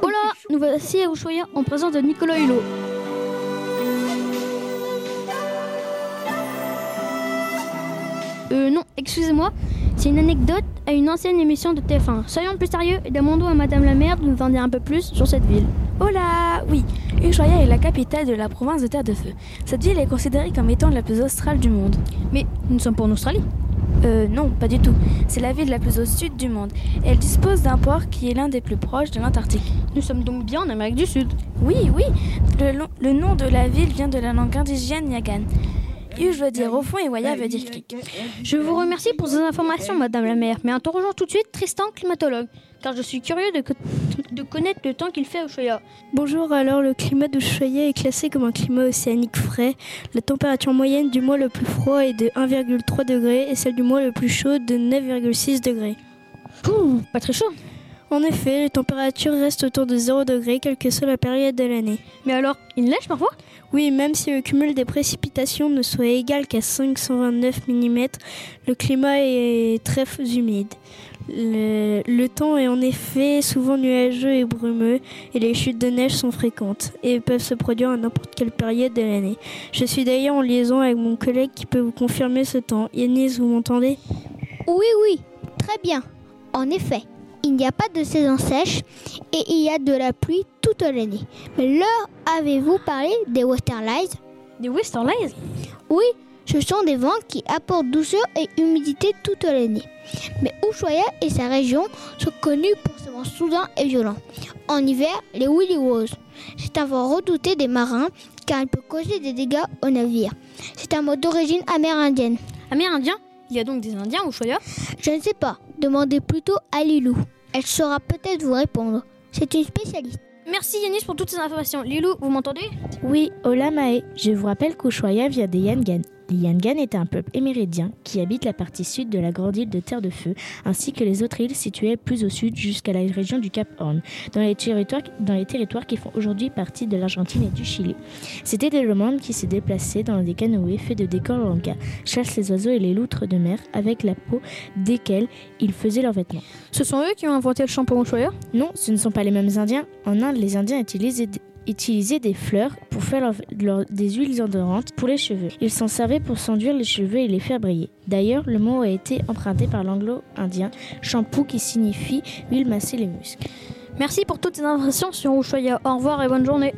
Hola, nous voici à Ushuaïa en présence de Nicolas Hulot. Euh, non, excusez-moi, c'est une anecdote à une ancienne émission de TF1. Soyons plus sérieux et demandons à Madame la maire de nous en dire un peu plus sur cette ville. Hola Oui, Ushuaïa est la capitale de la province de Terre de Feu. Cette ville est considérée comme étant la plus australe du monde. Mais nous ne sommes pas en Australie Euh, non, pas du tout. C'est la ville la plus au sud du monde. Elle dispose d'un port qui est l'un des plus proches de l'Antarctique. Nous sommes donc bien en Amérique du Sud. Oui, oui, le, le nom de la ville vient de la langue indigène Yagan. Ush veut dire? Au fond et Waya veut dire cric. Je vous remercie pour ces informations, Madame la maire, mais interrogeons tout de suite Tristan, climatologue, car je suis curieux de, co- de connaître le temps qu'il fait à Ushuaïa. Bonjour, alors le climat d'Ushuaïa est classé comme un climat océanique frais. La température moyenne du mois le plus froid est de 1,3 degrés et celle du mois le plus chaud de 9,6 degrés. Ouh, pas très chaud. En effet, les températures restent autour de 0 degrés quelle que soit la période de l'année. Mais alors, il neige parfois? Oui, même si le cumul des précipitations ne soit égal qu'à 529 mm, le climat est très humide. Le, le temps est en effet souvent nuageux et brumeux et les chutes de neige sont fréquentes et peuvent se produire à n'importe quelle période de l'année. Je suis d'ailleurs en liaison avec mon collègue qui peut vous confirmer ce temps. Yanis, vous m'entendez? Oui, oui, très bien. En effet, il n'y a pas de saison sèche et il y a de la pluie toute l'année. Mais leur avez-vous parlé des Westerlies? Des Westerlies? Oui, ce sont des vents qui apportent douceur et humidité toute l'année. Mais Ushuaïa et sa région sont connus pour ses vents soudains et violents. En hiver, les Willy Woz. C'est un vent redouté des marins car il peut causer des dégâts aux navires. C'est un mot d'origine amérindienne. Amérindiens Il y a donc des Indiens à Ushuaïa Je ne sais pas. Demandez plutôt à Lilou. Elle saura peut-être vous répondre. C'est une spécialiste. Merci Yanis pour toutes ces informations. Lilou, vous m'entendez? Oui, Ola Mae. Je vous rappelle qu'Ushuaïa vient des Yangan. Les Yangan est un peuple éméridien qui habite la partie sud de la grande île de Terre de Feu, ainsi que les autres îles situées plus au sud jusqu'à la région du Cap Horn, dans les territoires, dans les territoires qui font aujourd'hui partie de l'Argentine et du Chili. C'était des romandes qui se déplaçaient dans des canoës faits de décors lanka, chassent les oiseaux et les loutres de mer avec la peau desquelles ils faisaient leurs vêtements. Ce sont eux qui ont inventé le shampoing Ushuaïa Non, ce ne sont pas les mêmes Indiens. En Inde, les Indiens utilisaient, utilisaient des fleurs pour faire des huiles odorantes pour les cheveux. Ils s'en servaient pour s'enduire les cheveux et les faire briller. D'ailleurs, le mot a été emprunté par l'anglo-indien shampoo qui signifie huile masser les muscles. Merci pour toutes ces informations sur Ushuaïa. Au revoir et bonne journée.